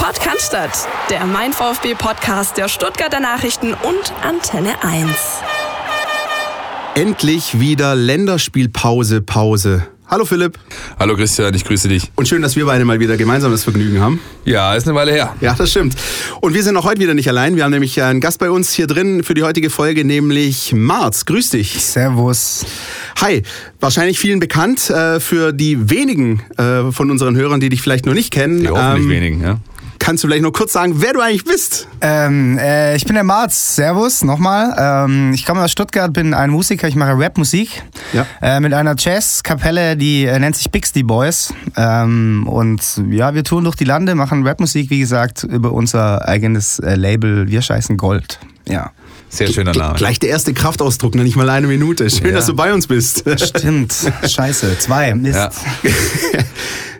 Podcast, der Mein VfB Podcast der Stuttgarter Nachrichten und Antenne 1. Endlich wieder Länderspielpause, Pause. Hallo Philipp. Hallo Christian, ich grüße dich. Und schön, dass wir beide mal wieder gemeinsames Vergnügen haben. Ja, ist eine Weile her. Ja, das stimmt. Und wir sind auch heute wieder nicht allein. Wir haben nämlich einen Gast bei uns hier drin für die heutige Folge, nämlich Marz. Grüß dich. Servus. Hi. Wahrscheinlich vielen bekannt äh, für die wenigen äh, von unseren Hörern, die dich vielleicht noch nicht kennen. Die hoffentlich ähm, wenigen, ja. Kannst du vielleicht nur kurz sagen, wer du eigentlich bist? Ähm, äh, ich bin der Marz. Servus, nochmal. Ähm, ich komme aus Stuttgart, bin ein Musiker, ich mache Rap-Musik. Ja. Äh, mit einer Jazz-Kapelle, die äh, nennt sich Bixby Boys. Ähm, und ja, wir touren durch die Lande, machen Rap-Musik, wie gesagt, über unser eigenes äh, Label Wir scheißen Gold. Ja. Sehr schöner Name. Gleich der erste Kraftausdruck, nicht mal eine Minute. Schön, ja. dass du bei uns bist. Stimmt. Scheiße. Zwei. Mist. Ja.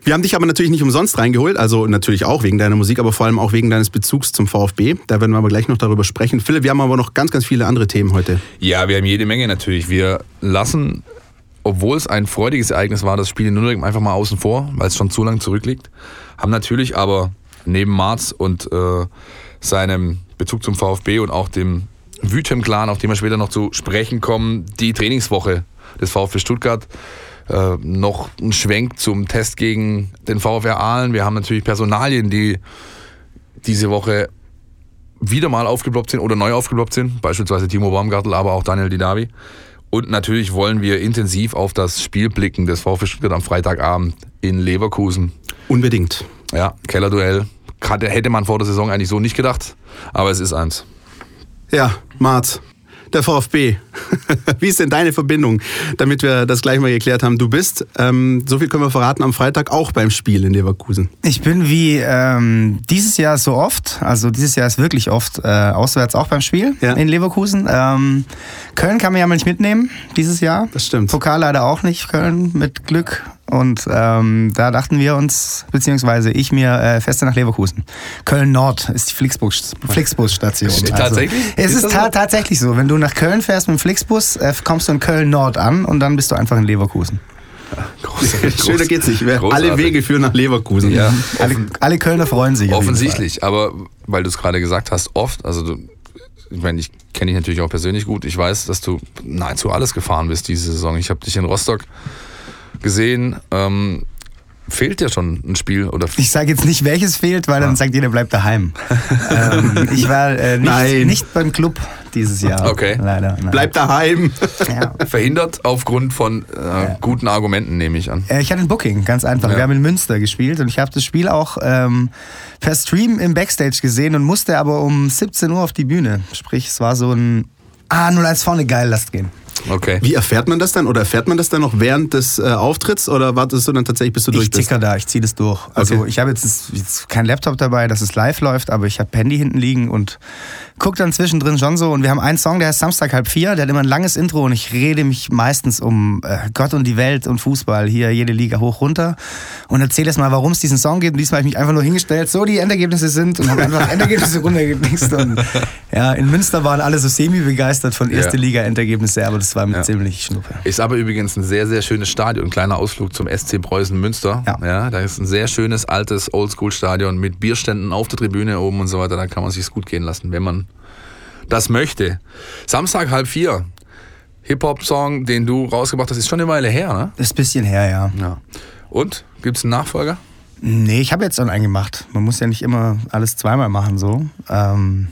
Wir haben dich aber natürlich nicht umsonst reingeholt, also natürlich auch wegen deiner Musik, aber vor allem auch wegen deines Bezugs zum VfB. Da werden wir aber gleich noch darüber sprechen. Philipp, wir haben aber noch ganz, ganz viele andere Themen heute. Ja, wir haben jede Menge natürlich. Wir lassen, obwohl es ein freudiges Ereignis war, das Spiel in Nürnberg einfach mal außen vor, weil es schon zu lange zurückliegt. Haben natürlich aber neben Marz und äh, seinem Bezug zum VfB und auch dem Wüthem-Clan, auf den wir später noch zu sprechen kommen, die Trainingswoche des VfB Stuttgart äh, noch ein Schwenk zum Test gegen den VfR Aalen. Wir haben natürlich Personalien, die diese Woche wieder mal aufgeploppt sind oder neu aufgeploppt sind, beispielsweise Timo Baumgartel, aber auch Daniel Didavi. Und natürlich wollen wir intensiv auf das Spiel blicken des VfB Stuttgart am Freitagabend in Leverkusen. Unbedingt. Ja, Kellerduell. Hätte man vor der Saison eigentlich so nicht gedacht, aber es ist eins. Ja, Mart, der VfB. Wie ist denn deine Verbindung, damit wir das gleich mal geklärt haben? Du bist, ähm, so viel können wir verraten, am Freitag auch beim Spiel in Leverkusen. Ich bin wie ähm, dieses Jahr so oft, also dieses Jahr ist wirklich oft äh, auswärts auch beim Spiel ja. in Leverkusen. Ähm, Köln kann man ja mal nicht mitnehmen dieses Jahr. Das stimmt. Pokal leider auch nicht, Köln mit Glück. Und ähm, da dachten wir uns, beziehungsweise ich mir, äh, feste nach Leverkusen. Köln Nord ist die Flixbus, Flixbus-Station. Also, tatsächlich? Es ist, ist ta so? tatsächlich so. Wenn du nach Köln fährst mit dem Flixbus, äh, kommst du in Köln Nord an und dann bist du einfach in Leverkusen. Großartig. Schöner geht's nicht. Alle Wege führen nach Leverkusen. Ja. Alle, alle Kölner freuen sich. Offensichtlich, aber weil du es gerade gesagt hast, oft, also du, ich meine, ich kenne dich natürlich auch persönlich gut. Ich weiß, dass du nahezu alles gefahren bist diese Saison. Ich habe dich in Rostock gesehen. Ähm, fehlt dir schon ein Spiel? Oder? Ich sage jetzt nicht, welches fehlt, weil dann sagt jeder, bleibt daheim. ähm, ich war äh, nicht, nicht, beim Club dieses Jahr. Okay. Leider. Nein. Bleib daheim. Ja. Verhindert aufgrund von äh, ja. guten Argumenten, nehme ich an. Äh, ich hatte ein Booking, ganz einfach. Ja. Wir haben in Münster gespielt und ich habe das Spiel auch ähm, per Stream im Backstage gesehen und musste aber um 17 Uhr auf die Bühne. Sprich, es war so ein Ah, 0-1 vorne, geil, lasst gehen. Okay. Wie erfährt man das dann? Oder erfährt man das dann noch während des äh, Auftritts? Oder wartest du dann tatsächlich, bis du durch ich bist? Ich ticker da, ich ziehe das durch. Also okay. ich habe jetzt, jetzt kein Laptop dabei, dass es live läuft, aber ich habe Handy hinten liegen und gucke dann zwischendrin schon so. Und wir haben einen Song, der heißt Samstag halb vier, der hat immer ein langes Intro und ich rede mich meistens um äh, Gott und die Welt und Fußball, hier jede Liga hoch runter und erzähle jetzt mal, warum es diesen Song gibt. Und diesmal habe ich mich einfach nur hingestellt, so die Endergebnisse sind und habe einfach Endergebnisse runtergeblickst. Und ja, in Münster waren alle so semi-begeistert von erste ja. Liga-Endergebnisse, aber das war mir ja. ziemlich schnuppe. Ist aber übrigens ein sehr, sehr schönes Stadion. Ein kleiner Ausflug zum SC Preußen Münster. Ja. ja da ist ein sehr schönes, altes Oldschool-Stadion mit Bierständen auf der Tribüne oben und so weiter. Da kann man sich gut gehen lassen, wenn man das möchte. Samstag halb vier. Hip-Hop-Song, den du rausgebracht hast, ist schon eine Weile her, ne? Das ist ein bisschen her, ja. ja. Und? Gibt es einen Nachfolger? Nee, ich habe jetzt schon einen gemacht. Man muss ja nicht immer alles zweimal machen, so. Ähm,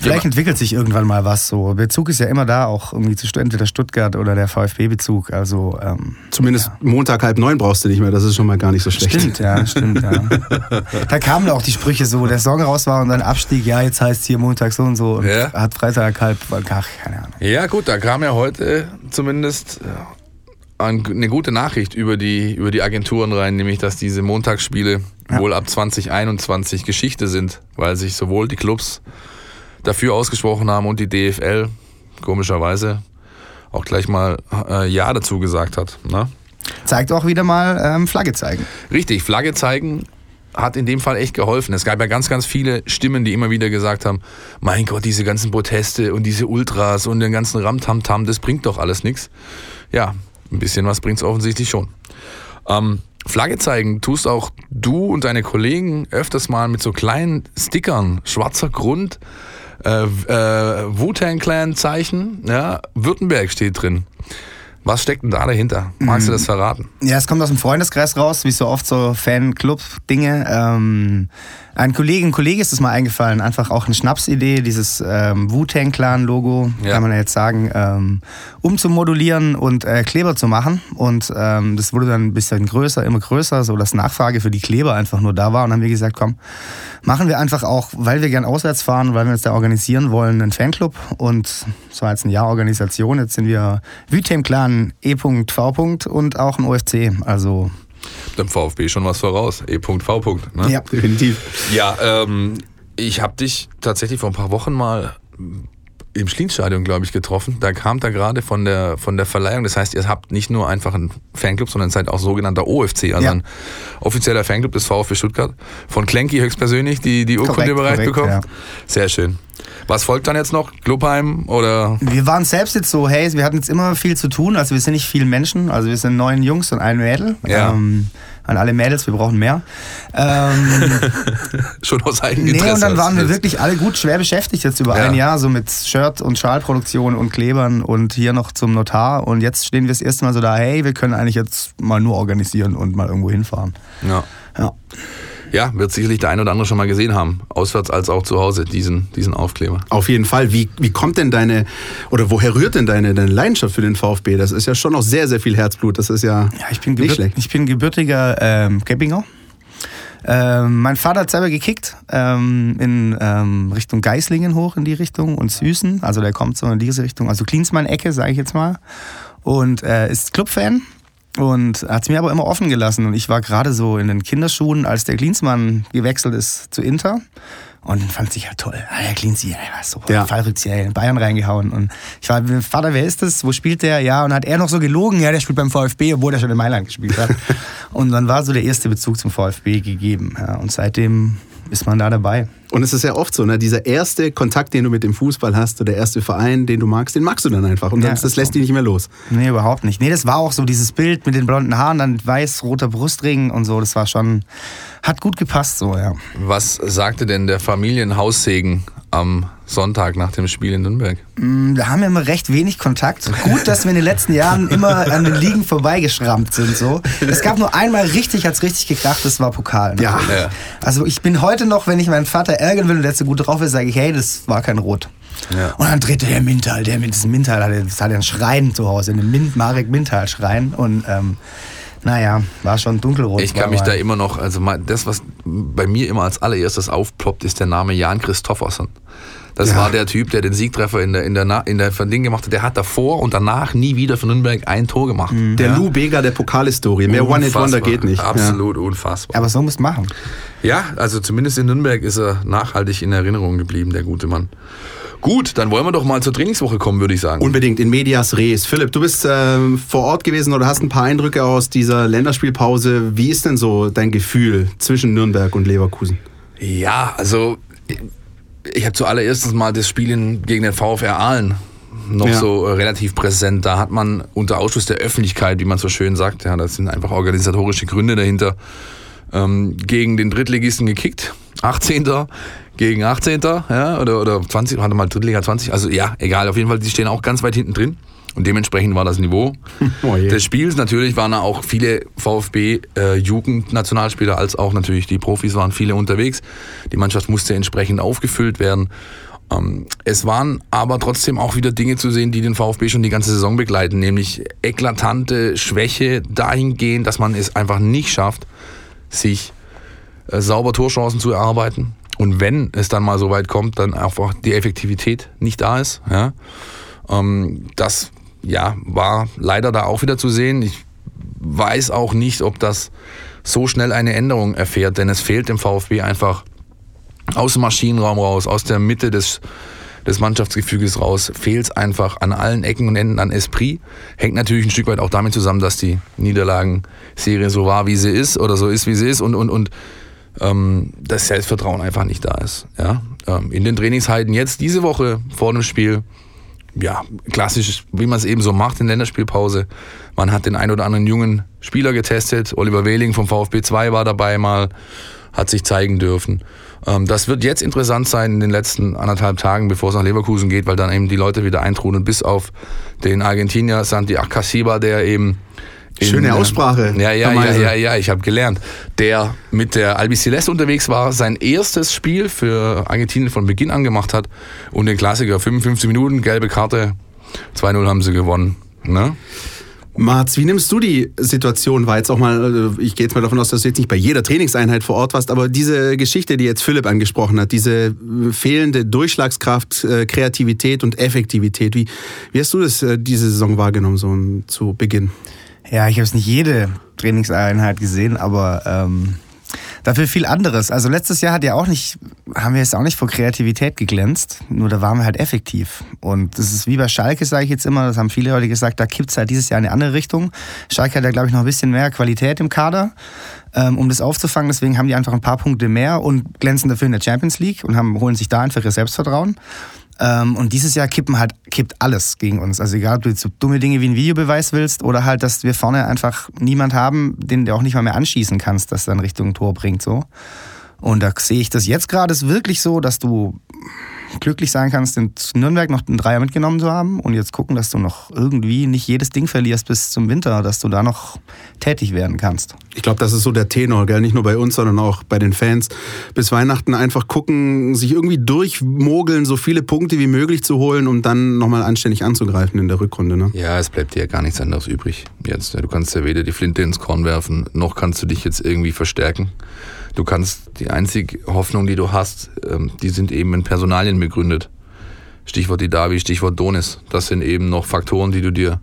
Vielleicht entwickelt sich irgendwann mal was so. Bezug ist ja immer da, auch irgendwie zu entweder Stuttgart oder der VfB-Bezug. Also ähm, zumindest ja. Montag halb neun brauchst du nicht mehr. Das ist schon mal gar nicht so schlecht. Stimmt, ja, stimmt. Ja. da kamen auch die Sprüche so, der Song raus war und dann Abstieg. Ja, jetzt heißt hier Montag so und so und ja. hat Freitag halb. Ach, keine Ahnung. Ja, gut, da kam ja heute zumindest eine gute Nachricht über die, über die Agenturen rein, nämlich dass diese Montagsspiele ja. wohl ab 2021 Geschichte sind, weil sich sowohl die Clubs dafür ausgesprochen haben und die DFL komischerweise auch gleich mal äh, Ja dazu gesagt hat. Ne? Zeigt auch wieder mal ähm, Flagge zeigen. Richtig, Flagge zeigen hat in dem Fall echt geholfen. Es gab ja ganz, ganz viele Stimmen, die immer wieder gesagt haben, mein Gott, diese ganzen Proteste und diese Ultras und den ganzen Ramtamtam, das bringt doch alles nichts. Ja, ein bisschen was bringt es offensichtlich schon. Ähm, Flagge zeigen tust auch du und deine Kollegen öfters mal mit so kleinen Stickern, schwarzer Grund, äh, äh, Wu-Tang Clan Zeichen, ja, Württemberg steht drin. Was steckt denn da dahinter? Magst du das verraten? Ja, es kommt aus dem Freundeskreis raus, wie so oft so Fanclub-Dinge. Ähm, ein Kollege, ein Kollege ist es mal eingefallen, einfach auch eine Schnapsidee, dieses ähm, Wu-Tang-Clan-Logo, Ja. kann man ja jetzt sagen, ähm, umzumodulieren und äh, Kleber zu machen. Und ähm, das wurde dann ein bisschen größer, immer größer, so dass Nachfrage für die Kleber einfach nur da war. Und dann haben wir gesagt, komm, machen wir einfach auch, weil wir gern auswärts fahren, weil wir uns da organisieren wollen, einen Fanclub. Und es war jetzt ein Jahr Organisation. Jetzt sind wir Wu-Tang-Clan E.V. und auch ein OFC. Also, Dem VfB schon was voraus. E.V. Ne? ja. Definitiv. Ja, ähm, ich habe dich tatsächlich vor ein paar Wochen mal im Schlienstadion, glaube ich, getroffen. Da kam da gerade von der, von der Verleihung. Das heißt, ihr habt nicht nur einfach einen Fanclub, sondern seid auch sogenannter OFC, also Ja. ein offizieller Fanclub des VfB Stuttgart. Von Klenki höchstpersönlich die, die Urkunde korrekt, bekommen. ja. Sehr schön. Was folgt dann jetzt noch? Clubheim oder? Wir waren selbst jetzt so, hey, wir hatten jetzt immer viel zu tun. Also wir sind nicht viele Menschen. Also wir sind neun Jungs und ein Mädel. Ja. Ähm, an alle Mädels, wir brauchen mehr. Ähm, Schon aus eigenem nee, Interesse. und dann waren wir wirklich alle gut schwer beschäftigt jetzt über Ja. ein Jahr, so mit Shirt- und Schalproduktion und Klebern und hier noch zum Notar. Und jetzt stehen wir das erste Mal so da, hey, wir können eigentlich jetzt mal nur organisieren und mal irgendwo hinfahren. Ja. Ja. Ja, wird sicherlich der ein oder andere schon mal gesehen haben. Auswärts als auch zu Hause, diesen, diesen Aufkleber. Auf jeden Fall. Wie, wie kommt denn deine, oder woher rührt denn deine, deine Leidenschaft für den VfB? Das ist ja schon noch sehr, sehr viel Herzblut. Das ist ja, Ja, ich bin, nicht schlecht. ich bin gebürtiger ähm, Geppinger. Ähm, mein Vater hat selber gekickt ähm, in ähm, Richtung Geislingen hoch in die Richtung und Süßen. Also der kommt so in diese Richtung, also Klinsmann-Ecke, sage ich jetzt mal. Und äh, ist Clubfan und hat es mir aber immer offen gelassen. Und ich war gerade so in den Kinderschuhen, als der Klinsmann gewechselt ist zu Inter. Und fand sich ja toll. Ah, der Klinzi, der war super. Ja. Fallrückzieher in Bayern reingehauen. Und ich war, Vater, wer ist das? Wo spielt der? Ja, und hat er noch so gelogen? Ja, der spielt beim VfB, obwohl er schon in Mailand gespielt hat. und dann war so der erste Bezug zum VfB gegeben. Ja, und seitdem ist man da dabei. Und es ist ja oft so, ne? dieser erste Kontakt, den du mit dem Fußball hast, oder der erste Verein, den du magst, den magst du dann einfach. Und Ja, das, das lässt so. dich nicht mehr los. Nee, überhaupt nicht. Nee, das war auch so dieses Bild mit den blonden Haaren, dann weiß-roter Brustring und so. Das war schon, hat gut gepasst so, ja. Was sagte denn der Familienhaussegen am Sonntag nach dem Spiel in Nürnberg? Mm, Da haben wir immer recht wenig Kontakt. Gut, dass wir in den letzten Jahren immer an den Ligen vorbeigeschrammt sind. So. Es gab nur einmal richtig, hat's richtig gekracht, das war Pokal. ne? Ja. Ja. Also ich bin heute noch, wenn ich meinen Vater ärgern will und der so gut drauf ist, sage ich, hey, das war kein Rot. Ja. Und dann drehte der Mintal, der mit diesem Mintal hatte, das hatte einen Schrein zu Hause, einen Mint, Marek Mintal Schrein und ähm, naja, war schon dunkelrot. Ich kann mich da immer noch, also das, was bei mir immer als allererstes aufploppt, ist der Name Jan Christoffersen. Das Ja. war der Typ, der den Siegtreffer in der, in der, Na- in der von Ding gemacht hat. Der hat davor und danach nie wieder für Nürnberg ein Tor gemacht. Der ja. Lou Bega der Pokalhistorie. Mehr One-Hit-Wonder geht nicht. Absolut unfassbar. Aber so muss machen. Ja, also zumindest in Nürnberg ist er nachhaltig in Erinnerung geblieben, der gute Mann. Gut, dann wollen wir doch mal zur Trainingswoche kommen, würde ich sagen. Unbedingt in Medias Res. Philipp, du bist ähm, vor Ort gewesen oder hast ein paar Eindrücke aus dieser Länderspielpause. Wie ist denn so dein Gefühl zwischen Nürnberg und Leverkusen? Ja, also ich habe zuallererst mal das Spiel in, gegen den VfR Aalen noch Ja. so äh, relativ präsent. Da hat man unter Ausschluss der Öffentlichkeit, wie man so schön sagt, ja, das sind einfach organisatorische Gründe dahinter, ähm, gegen den Drittligisten gekickt. 18. gegen 18. Ja, oder, oder 20, warte mal, Drittliga 20. Also ja, egal, auf jeden Fall, die stehen auch ganz weit hinten drin. Und dementsprechend war das Niveau Oh des Spiels. Natürlich waren da auch viele VfB-Jugendnationalspieler, als auch natürlich die Profis waren viele unterwegs. Die Mannschaft musste entsprechend aufgefüllt werden. Ähm, Es waren aber trotzdem auch wieder Dinge zu sehen, die den VfB schon die ganze Saison begleiten, nämlich eklatante Schwäche dahingehend, dass man es einfach nicht schafft, sich äh, sauber Torchancen zu erarbeiten. Und wenn es dann mal so weit kommt, dann einfach die Effektivität nicht da ist. Ja? Ähm, das ja, war leider da auch wieder zu sehen. Ich weiß auch nicht, ob das so schnell eine Änderung erfährt, denn es fehlt dem VfB einfach aus dem Maschinenraum raus, aus der Mitte des, des Mannschaftsgefüges raus, fehlt es einfach an allen Ecken und Enden an Esprit. Hängt natürlich ein Stück weit auch damit zusammen, dass die Niederlagenserie so war, wie sie ist oder so ist, wie sie ist und, und, und ähm, das Selbstvertrauen einfach nicht da ist. Ja? Ähm, in den Trainingsheiten jetzt diese Woche vor dem Spiel ja, klassisch, wie man es eben so macht in Länderspielpause. Man hat den ein oder anderen jungen Spieler getestet. Oliver Wehling vom VfB 2 war dabei mal, hat sich zeigen dürfen. Ähm, das wird jetzt interessant sein in den letzten anderthalb Tagen, bevor es nach Leverkusen geht, weil dann eben die Leute wieder eintrudeln, bis auf den Argentinier Santi Akasiba, der eben Schöne in, Aussprache. Ja, ja, ja, ja, ja, ich habe gelernt. Der mit der Albiceleste unterwegs war, sein erstes Spiel für Argentinien von Beginn an gemacht hat und den Klassiker 55 Minuten, gelbe Karte, 2-0 haben sie gewonnen. Ne? Marz, wie nimmst du die Situation wahr? Jetzt auch mal, äh, ich gehe jetzt mal davon aus, dass du jetzt nicht bei jeder Trainingseinheit vor Ort warst, aber diese Geschichte, die jetzt Philipp angesprochen hat, diese äh, fehlende Durchschlagskraft, äh, Kreativität und Effektivität, wie, wie hast du das diese Saison wahrgenommen, so zu Beginn? Ja, ich habe es nicht jede Trainingseinheit gesehen, aber ähm, dafür viel anderes. Also letztes Jahr hat ja auch nicht, haben wir jetzt auch nicht vor Kreativität geglänzt, nur da waren wir halt effektiv. Und das ist wie bei Schalke, sage ich jetzt immer, das haben viele Leute gesagt, da kippt es halt dieses Jahr in eine andere Richtung. Schalke hat ja, glaube ich, noch ein bisschen mehr Qualität im Kader, ähm, um das aufzufangen. Deswegen haben die einfach ein paar Punkte mehr und glänzen dafür in der Champions League und haben, holen sich da einfach ihr Selbstvertrauen. Ähm, und dieses Jahr kippen halt, kippt alles gegen uns. Also egal, ob du jetzt so dumme Dinge wie ein Videobeweis willst oder halt, dass wir vorne einfach niemand haben, den du auch nicht mal mehr anschießen kannst, das dann Richtung Tor bringt, so. Und da sehe ich das jetzt gerade wirklich so, dass du glücklich sein kannst, in Nürnberg noch einen Dreier mitgenommen zu haben und jetzt gucken, dass du noch irgendwie nicht jedes Ding verlierst bis zum Winter, dass du da noch tätig werden kannst. Ich glaube, das ist so der Tenor, gell? nicht nur bei uns, sondern auch bei den Fans. Bis Weihnachten einfach gucken, sich irgendwie durchmogeln, so viele Punkte wie möglich zu holen, um dann nochmal anständig anzugreifen in der Rückrunde. Ne? Ja, es bleibt dir ja gar nichts anderes übrig jetzt. Du kannst ja weder die Flinte ins Korn werfen, noch kannst du dich jetzt irgendwie verstärken. Du kannst, die einzige Hoffnung, die du hast, ähm, die sind eben in Personalien begründet. Stichwort Didavi, Stichwort Donis. Das sind eben noch Faktoren, die du dir,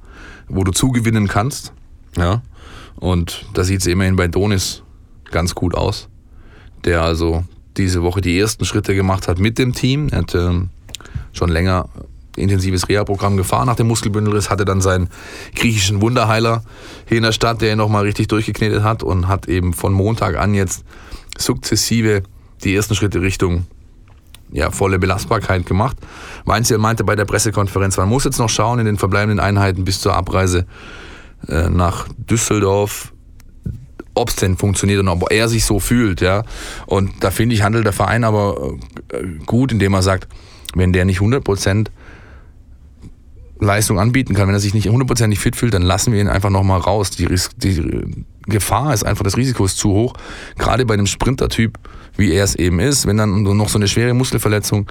wo du zugewinnen kannst. Ja. Und da sieht es immerhin bei Donis ganz gut aus. Der also diese Woche die ersten Schritte gemacht hat mit dem Team. Er hat ähm, schon länger intensives Reha-Programm gefahren nach dem Muskelbündelriss, hatte dann seinen griechischen Wunderheiler hier in der Stadt, der ihn nochmal richtig durchgeknetet hat und hat eben von Montag an jetzt sukzessive die ersten Schritte Richtung ja, volle Belastbarkeit gemacht. Weinziel meinte bei der Pressekonferenz, man muss jetzt noch schauen in den verbleibenden Einheiten bis zur Abreise äh, nach Düsseldorf, ob es denn funktioniert und ob er sich so fühlt. Ja. Und da finde ich, handelt der Verein aber äh, gut, indem er sagt, wenn der nicht 100% Leistung anbieten kann, wenn er sich nicht hundertprozentig fit fühlt, dann lassen wir ihn einfach nochmal raus. Die, die Gefahr ist einfach, das Risiko ist zu hoch. Gerade bei einem Sprintertyp, wie er es eben ist, wenn dann noch so eine schwere Muskelverletzung,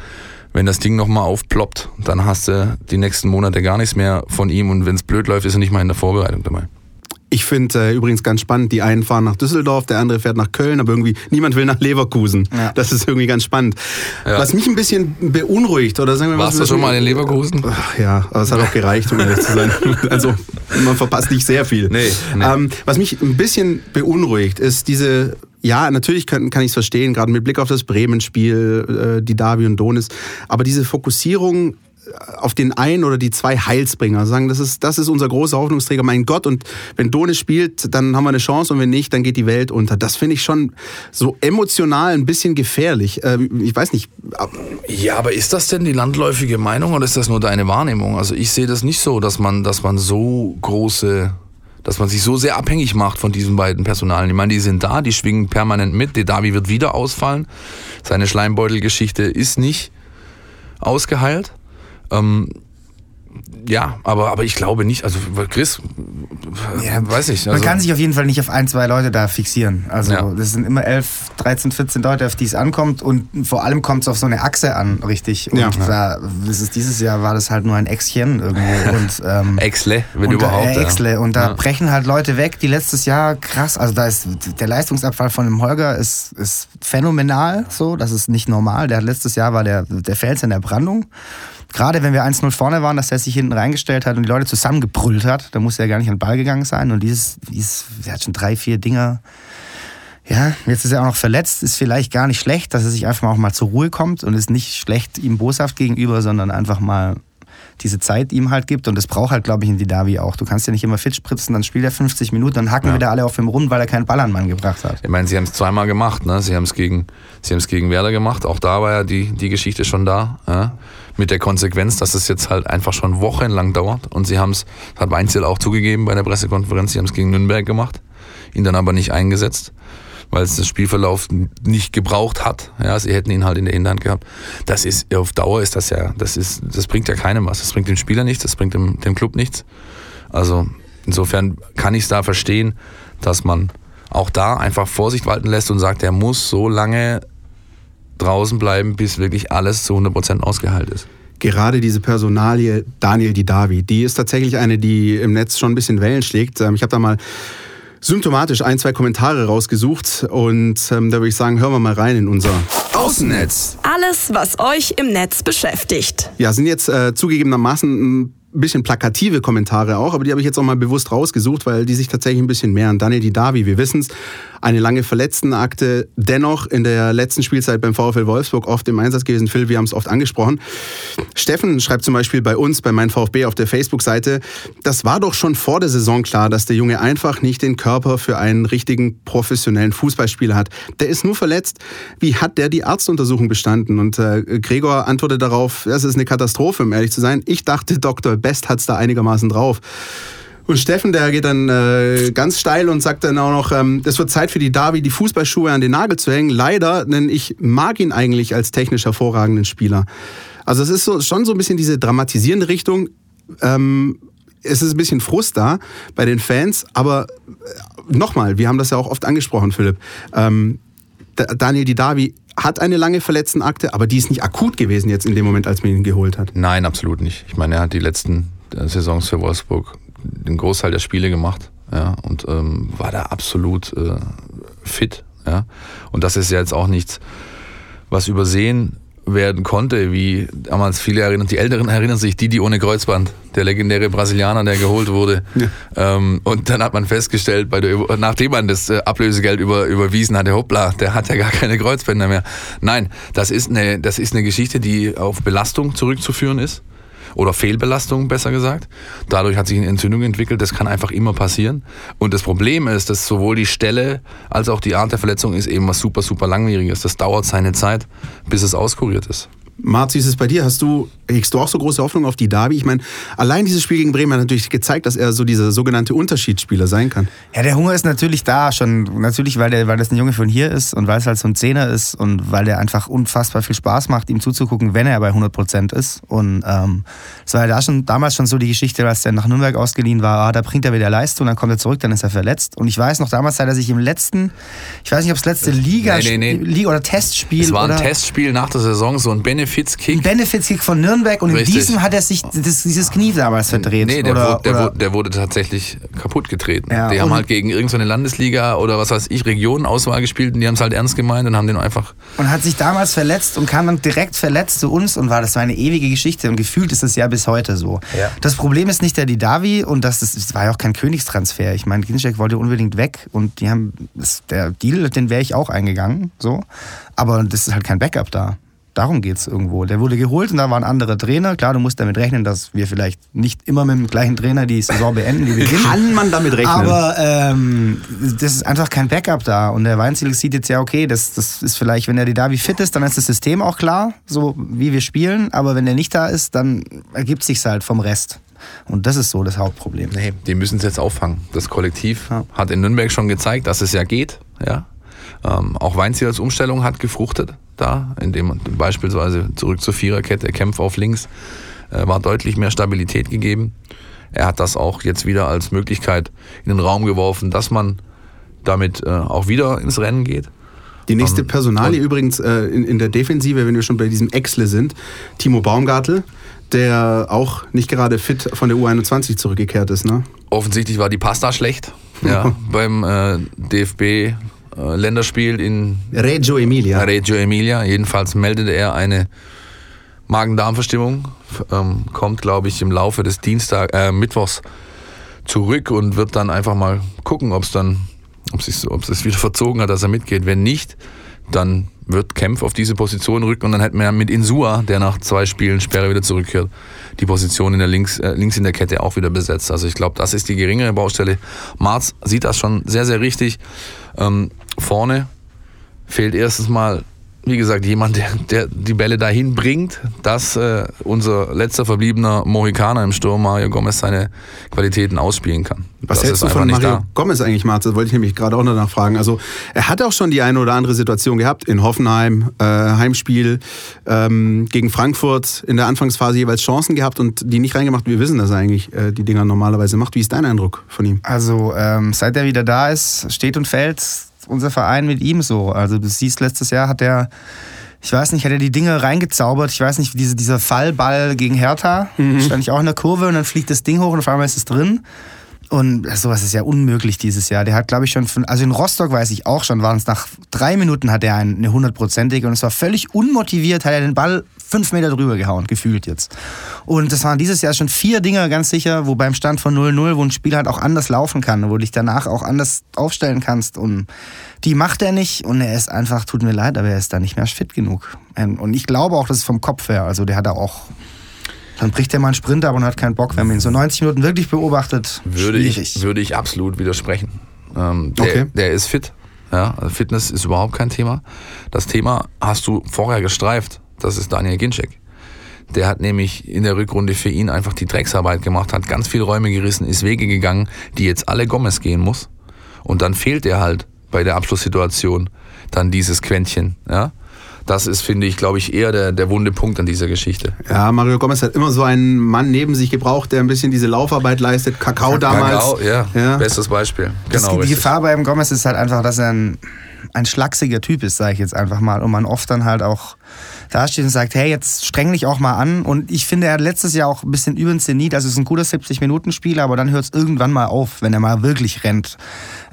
wenn das Ding nochmal aufploppt, dann hast du die nächsten Monate gar nichts mehr von ihm und wenn es blöd läuft, ist er nicht mal in der Vorbereitung dabei. Ich finde äh, übrigens ganz spannend, die einen fahren nach Düsseldorf, der andere fährt nach Köln, aber irgendwie niemand will nach Leverkusen. Ja. Das ist irgendwie ganz spannend. Ja. Was mich ein bisschen beunruhigt, oder sagen wir mal. Warst du schon mal in Leverkusen? Ach, ja, aber es hat auch gereicht, um ehrlich zu sein. Also man verpasst nicht sehr viel. Nee, nee. Ähm, was mich ein bisschen beunruhigt, ist diese ja, natürlich kann, kann ich es verstehen, gerade mit Blick auf das Bremen-Spiel, äh, die Davi und Donis. Aber diese Fokussierung auf den einen oder die zwei Heilsbringer. Sagen, das ist, das ist unser großer Hoffnungsträger, mein Gott. Und wenn Donis spielt, dann haben wir eine Chance und wenn nicht, dann geht die Welt unter. Das finde ich schon so emotional ein bisschen gefährlich. Äh, ich weiß nicht. Ja, aber ist das denn die landläufige Meinung oder ist das nur deine Wahrnehmung? Also ich sehe das nicht so, dass man, dass man so große dass man sich so sehr abhängig macht von diesen beiden Personalen. Ich meine, die sind da, die schwingen permanent mit. Der Davi wird wieder ausfallen. Seine Schleimbeutelgeschichte ist nicht ausgeheilt. Ähm, ja, aber, aber ich glaube nicht, also Chris, ja, weiß ich. Also man kann sich auf jeden Fall nicht auf ein, zwei Leute da fixieren. Also ja. das sind immer 11, 13, 14 Leute, auf die es ankommt und vor allem kommt es auf so eine Achse an, richtig. Und ja. da, das ist, dieses Jahr war das halt nur ein Äxchen irgendwie. Und, ähm, Exle, wenn und überhaupt. Äh, Exle. Und da ja. brechen halt Leute weg, die letztes Jahr krass, also da ist der Leistungsabfall von dem Holger ist, ist phänomenal, so, das ist nicht normal. Der hat letztes Jahr war der, der Fels in der Brandung gerade wenn wir 1-0 vorne waren, dass er sich hinten reingestellt hat und die Leute zusammengebrüllt hat. Da musste er gar nicht an den Ball gegangen sein. Und dieses, dieses, er hat schon drei, vier Dinger. Ja, jetzt ist er auch noch verletzt, ist vielleicht gar nicht schlecht, dass er sich einfach mal auch mal zur Ruhe kommt und ist nicht schlecht ihm boshaft gegenüber, sondern einfach mal diese Zeit ihm halt gibt. Und das braucht halt, glaube ich, in Didavi auch. Du kannst ja nicht immer fit spritzen, dann spielt er 50 Minuten, dann hacken ja. wieder alle auf dem Rund, weil er keinen Ball an Mann gebracht hat. Ich meine, sie haben es zweimal gemacht. Ne? Sie haben es gegen, gegen Werder gemacht. Auch da war ja die, die Geschichte schon da. Ja? Mit der Konsequenz, dass es jetzt halt einfach schon wochenlang dauert. Und sie haben es, hat Weinzel auch zugegeben bei der Pressekonferenz, sie haben es gegen Nürnberg gemacht, ihn dann aber nicht eingesetzt weil es das Spielverlauf nicht gebraucht hat. Ja, sie hätten ihn halt in der Hinterhand gehabt. Das ist, auf Dauer ist das ja, das ist, das bringt ja keinem was. Das bringt dem Spieler nichts, das bringt dem, dem Club nichts. Also insofern kann ich es da verstehen, dass man auch da einfach Vorsicht walten lässt und sagt, er muss so lange draußen bleiben, bis wirklich alles zu 100% ausgeheilt ist gerade diese Personalie Daniel Didavi, die ist tatsächlich eine, die im Netz schon ein bisschen Wellen schlägt. Ähm, ich habe da mal symptomatisch ein, zwei Kommentare rausgesucht und ähm, da würde ich sagen, hören wir mal rein in unser Außennetz. Alles, was euch im Netz beschäftigt. Ja, sind jetzt äh, zugegebenermaßen ein bisschen plakative Kommentare auch, aber die habe ich jetzt auch mal bewusst rausgesucht, weil die sich tatsächlich ein bisschen mehr an Daniel Didavi, wir wissen es, eine lange Verletztenakte, dennoch in der letzten Spielzeit beim VfL Wolfsburg oft im Einsatz gewesen. Phil, wir haben es oft angesprochen. Steffen schreibt zum Beispiel bei uns, bei meinem VfB auf der Facebook-Seite, das war doch schon vor der Saison klar, dass der Junge einfach nicht den Körper für einen richtigen professionellen Fußballspieler hat. Der ist nur verletzt. Wie hat der die Arztuntersuchung bestanden? Und äh, Gregor antwortet darauf, das ist eine Katastrophe, um ehrlich zu sein. Ich dachte, Dr. Best hat es da einigermaßen drauf. Und Steffen, der geht dann äh, ganz steil und sagt dann auch noch, ähm, wird Zeit für die Davi, die Fußballschuhe an den Nagel zu hängen. Leider, denn ich mag ihn eigentlich als technisch hervorragenden Spieler. Also es ist so, schon so ein bisschen diese dramatisierende Richtung. Ähm, es ist ein bisschen Frust da bei den Fans, aber äh, nochmal, wir haben das ja auch oft angesprochen, Philipp. Ähm, Daniel Didavi hat eine lange Verletztenakte, aber die ist nicht akut gewesen jetzt in dem Moment, als man ihn geholt hat. Nein, absolut nicht. Ich meine, er hat die letzten äh, Saisons für Wolfsburg den Großteil der Spiele gemacht ja, und ähm, war da absolut äh, fit. Ja. Und das ist ja jetzt auch nichts, was übersehen werden konnte, wie damals viele erinnern, die Älteren erinnern sich, Didi ohne Kreuzband, der legendäre Brasilianer, der geholt wurde. Ja. Ähm, und dann hat man festgestellt, der, nachdem man das äh, Ablösegeld über, überwiesen hatte, hoppla, der hat ja gar keine Kreuzbänder mehr. Nein, das ist eine, das ist eine Geschichte, die auf Belastung zurückzuführen ist oder Fehlbelastung besser gesagt. Dadurch hat sich eine Entzündung entwickelt. Das kann einfach immer passieren. Und das Problem ist, dass sowohl die Stelle als auch die Art der Verletzung ist eben was super, super langwieriges. Das dauert seine Zeit, bis es auskuriert ist. Marz, wie ist es bei dir? Hast du, hegst du auch so große Hoffnung auf die Davi? Ich meine, allein dieses Spiel gegen Bremen hat natürlich gezeigt, dass er so dieser sogenannte Unterschiedsspieler sein kann. Ja, der Hunger ist natürlich da, schon natürlich, weil, der, weil das ein Junge von hier ist und weil es halt so ein Zehner ist und weil der einfach unfassbar viel Spaß macht, ihm zuzugucken, wenn er bei 100 Prozent ist. Und ähm, es war ja da schon, damals schon so die Geschichte, als er nach Nürnberg ausgeliehen war, ah, da bringt er wieder Leistung, dann kommt er zurück, dann ist er verletzt. Und ich weiß noch, damals hat er sich im letzten, ich weiß nicht, ob es letzte Liga, nee, nee, nee. Liga oder Testspiel. Es war ein Testspiel nach der Saison, so ein Benefits-Kick. Benefits-Kick von Nürnberg und Richtig. in diesem hat er sich das, dieses Knie damals verdreht. Nee, der, oder, wurde, der, oder? Wurde, der wurde, tatsächlich kaputt getreten. Ja, die haben halt gegen irgendeine Landesliga oder was weiß ich, Regionenauswahl gespielt und die haben es halt ernst gemeint und haben den einfach. Und hat sich damals verletzt und kam dann direkt verletzt zu uns und war, das war eine ewige Geschichte und gefühlt ist es ja bis heute so. Ja. Das Problem ist nicht der Didavi und das, ist, das war ja auch kein Königstransfer. Ich meine, Ginczek wollte unbedingt weg und die haben, das, der Deal, den wäre ich auch eingegangen, so. Aber das ist halt kein Backup da. Darum geht es irgendwo. Der wurde geholt und da waren andere Trainer. Klar, du musst damit rechnen, dass wir vielleicht nicht immer mit dem gleichen Trainer die Saison beenden, wie wir sind. Kann man damit rechnen. Aber ähm, das ist einfach kein Backup da. Und der Weinziel sieht jetzt ja, okay, das, das ist vielleicht, wenn der Davi fit ist, dann ist das System auch klar, so wie wir spielen. Aber wenn der nicht da ist, dann ergibt sich halt vom Rest. Und das ist so das Hauptproblem. Nee, die müssen es jetzt auffangen. Das Kollektiv ja. hat in Nürnberg schon gezeigt, dass es ja geht. Ja? Ähm, auch Weinziel als Umstellung hat gefruchtet da, indem beispielsweise zurück zur Viererkette, Kämpfe auf links, äh, war deutlich mehr Stabilität gegeben. Er hat das auch jetzt wieder als Möglichkeit in den Raum geworfen, dass man damit äh, auch wieder ins Rennen geht. Die nächste ähm, Personalie übrigens äh, in, in, der Defensive, wenn wir schon bei diesem Exle sind, Timo Baumgartel, der auch nicht gerade fit von der U21 zurückgekehrt ist. Ne? Offensichtlich war die Pasta schlecht ja, beim äh, DFB Länderspiel in Reggio Emilia. Reggio Emilia. Jedenfalls meldete er eine Magen-Darm-Verstimmung. Ähm, kommt, glaube ich, im Laufe des Dienstag, äh, Mittwochs zurück und wird dann einfach mal gucken, ob es dann, ob es sich wieder verzogen hat, dass er mitgeht. Wenn nicht, dann wird Kempf auf diese Position rücken und dann hätten wir mit Insua, der nach zwei Spielen Sperre wieder zurückkehrt, die Position in der links, äh, links in der Kette auch wieder besetzt. Also ich glaube, das ist die geringere Baustelle. Marz sieht das schon sehr, sehr richtig. Ähm, vorne fehlt erstens mal wie gesagt, jemand, der, der die Bälle dahin bringt, dass äh, unser letzter verbliebener Mohikaner im Sturm, Mario Gomez, seine Qualitäten ausspielen kann. Was das hältst du von Mario Gomez eigentlich, Marz? Das wollte ich nämlich gerade auch noch nachfragen. Also er hat auch schon die eine oder andere Situation gehabt in Hoffenheim, äh, Heimspiel ähm, gegen Frankfurt, in der Anfangsphase jeweils Chancen gehabt und die nicht reingemacht. Wir wissen, dass er eigentlich äh, die Dinger normalerweise macht. Wie ist dein Eindruck von ihm? Also ähm, seit er wieder da ist, steht und fällt unser Verein mit ihm so. Also du siehst, letztes Jahr hat er, ich weiß nicht, hat er die Dinge reingezaubert. Ich weiß nicht, diese, dieser Fallball gegen Hertha, mhm. stand ich auch in der Kurve und dann fliegt das Ding hoch und auf einmal ist es drin. Und sowas ist ja unmöglich dieses Jahr. Der hat, glaube ich, schon, von, also in Rostock weiß ich auch schon, waren es nach drei Minuten hat er eine hundertprozentige und es war völlig unmotiviert, hat er den Ball fünf Meter drüber gehauen, gefühlt jetzt. Und das waren dieses Jahr schon vier Dinge ganz sicher, wo beim Stand von 0-0, wo ein Spiel halt auch anders laufen kann, wo du dich danach auch anders aufstellen kannst. Und die macht er nicht und er ist einfach, tut mir leid, aber er ist da nicht mehr fit genug. Ähm, und ich glaube auch, dass es vom Kopf her, also der hat da auch dann bricht er mal einen Sprint ab und hat keinen Bock. Wenn man ihn so 90 Minuten wirklich beobachtet, würde ich, würde ich absolut widersprechen. Ähm, der, okay. der ist fit. Ja, Fitness ist überhaupt kein Thema. Das Thema hast du vorher gestreift. Das ist Daniel Ginczek. Der hat nämlich in der Rückrunde für ihn einfach die Drecksarbeit gemacht, hat ganz viele Räume gerissen, ist Wege gegangen, die jetzt alle Gomez gehen muss. Und dann fehlt er halt bei der Abschlusssituation dann dieses Quäntchen. Ja? Das ist, finde ich, glaube ich, eher der, der wunde Punkt an dieser Geschichte. Ja, Mario Gomez hat immer so einen Mann neben sich gebraucht, der ein bisschen diese Laufarbeit leistet. Kakao damals. Kakao, ja, ja. bestes Beispiel. Genau, die Gefahr beim Gomez ist halt einfach, dass er ein, ein schlachsiger Typ ist, sage ich jetzt einfach mal. Und man oft dann halt auch da steht und sagt, hey, jetzt streng dich auch mal an. Und ich finde, er hat letztes Jahr auch ein bisschen überinszeniert. Also es ist ein guter 70-Minuten-Spiel, aber dann hört es irgendwann mal auf, wenn er mal wirklich rennt.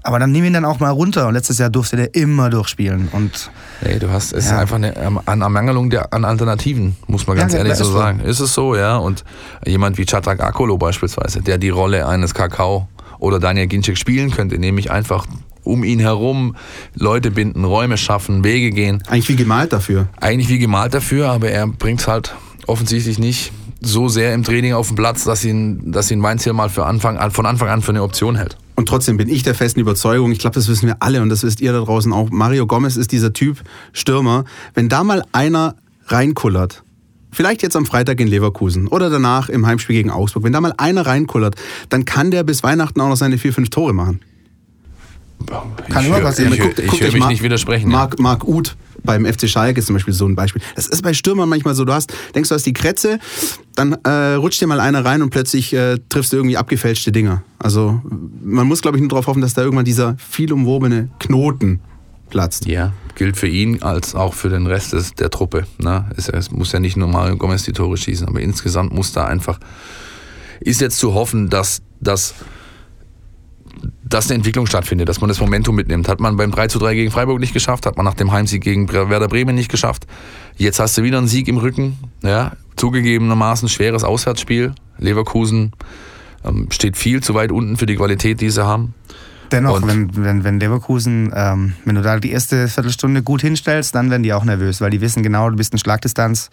Aber dann nimm ihn dann auch mal runter. Und letztes Jahr durfte der immer durchspielen. Und nee, du hast, es ja. ist einfach eine, Ermangelung der, an Alternativen, muss man ganz ja, ehrlich so sagen. Ist es so, ja. Und jemand wie Chatak Akolo beispielsweise, der die Rolle eines Kakao oder Daniel Ginczek spielen könnte, nämlich einfach um ihn herum Leute binden, Räume schaffen, Wege gehen. Eigentlich wie gemalt dafür. Eigentlich wie gemalt dafür, aber er bringt es halt offensichtlich nicht so sehr im Training auf den Platz, dass ihn, dass ihn Mainz hier mal für Anfang, von Anfang an für eine Option hält. Und trotzdem bin ich der festen Überzeugung, ich glaube, das wissen wir alle und das wisst ihr da draußen auch, Mario Gomez ist dieser Typ Stürmer. Wenn da mal einer reinkullert, vielleicht jetzt am Freitag in Leverkusen oder danach im Heimspiel gegen Augsburg, wenn da mal einer reinkullert, dann kann der bis Weihnachten auch noch seine vier, fünf Tore machen. Kann immer passieren. Ich, guckt, ich, ich höre mich Mark, nicht widersprechen. Marc, ja. Marc Uth beim FC Schalke ist zum Beispiel so ein Beispiel. Das ist bei Stürmern manchmal so, du hast, denkst du hast die Kretze, dann äh, rutscht dir mal einer rein und plötzlich äh, triffst du irgendwie abgefälschte Dinger. Also man muss, glaube ich, nur darauf hoffen, dass da irgendwann dieser viel umwobene Knoten platzt. Ja, gilt für ihn als auch für den Rest des, der Truppe. Ne? Es, es muss ja nicht nur Mario Gomez die Tore schießen, aber insgesamt muss da einfach, ist jetzt zu hoffen, dass das dass eine Entwicklung stattfindet, dass man das Momentum mitnimmt. Hat man beim 3 zu 3 gegen Freiburg nicht geschafft, hat man nach dem Heimsieg gegen Werder Bremen nicht geschafft. Jetzt hast du wieder einen Sieg im Rücken. Ja, zugegebenermaßen schweres Auswärtsspiel. Leverkusen ähm, steht viel zu weit unten für die Qualität, die sie haben. Dennoch, wenn, wenn, wenn Leverkusen, ähm, wenn du da die erste Viertelstunde gut hinstellst, dann werden die auch nervös, weil die wissen genau, du bist in Schlagdistanz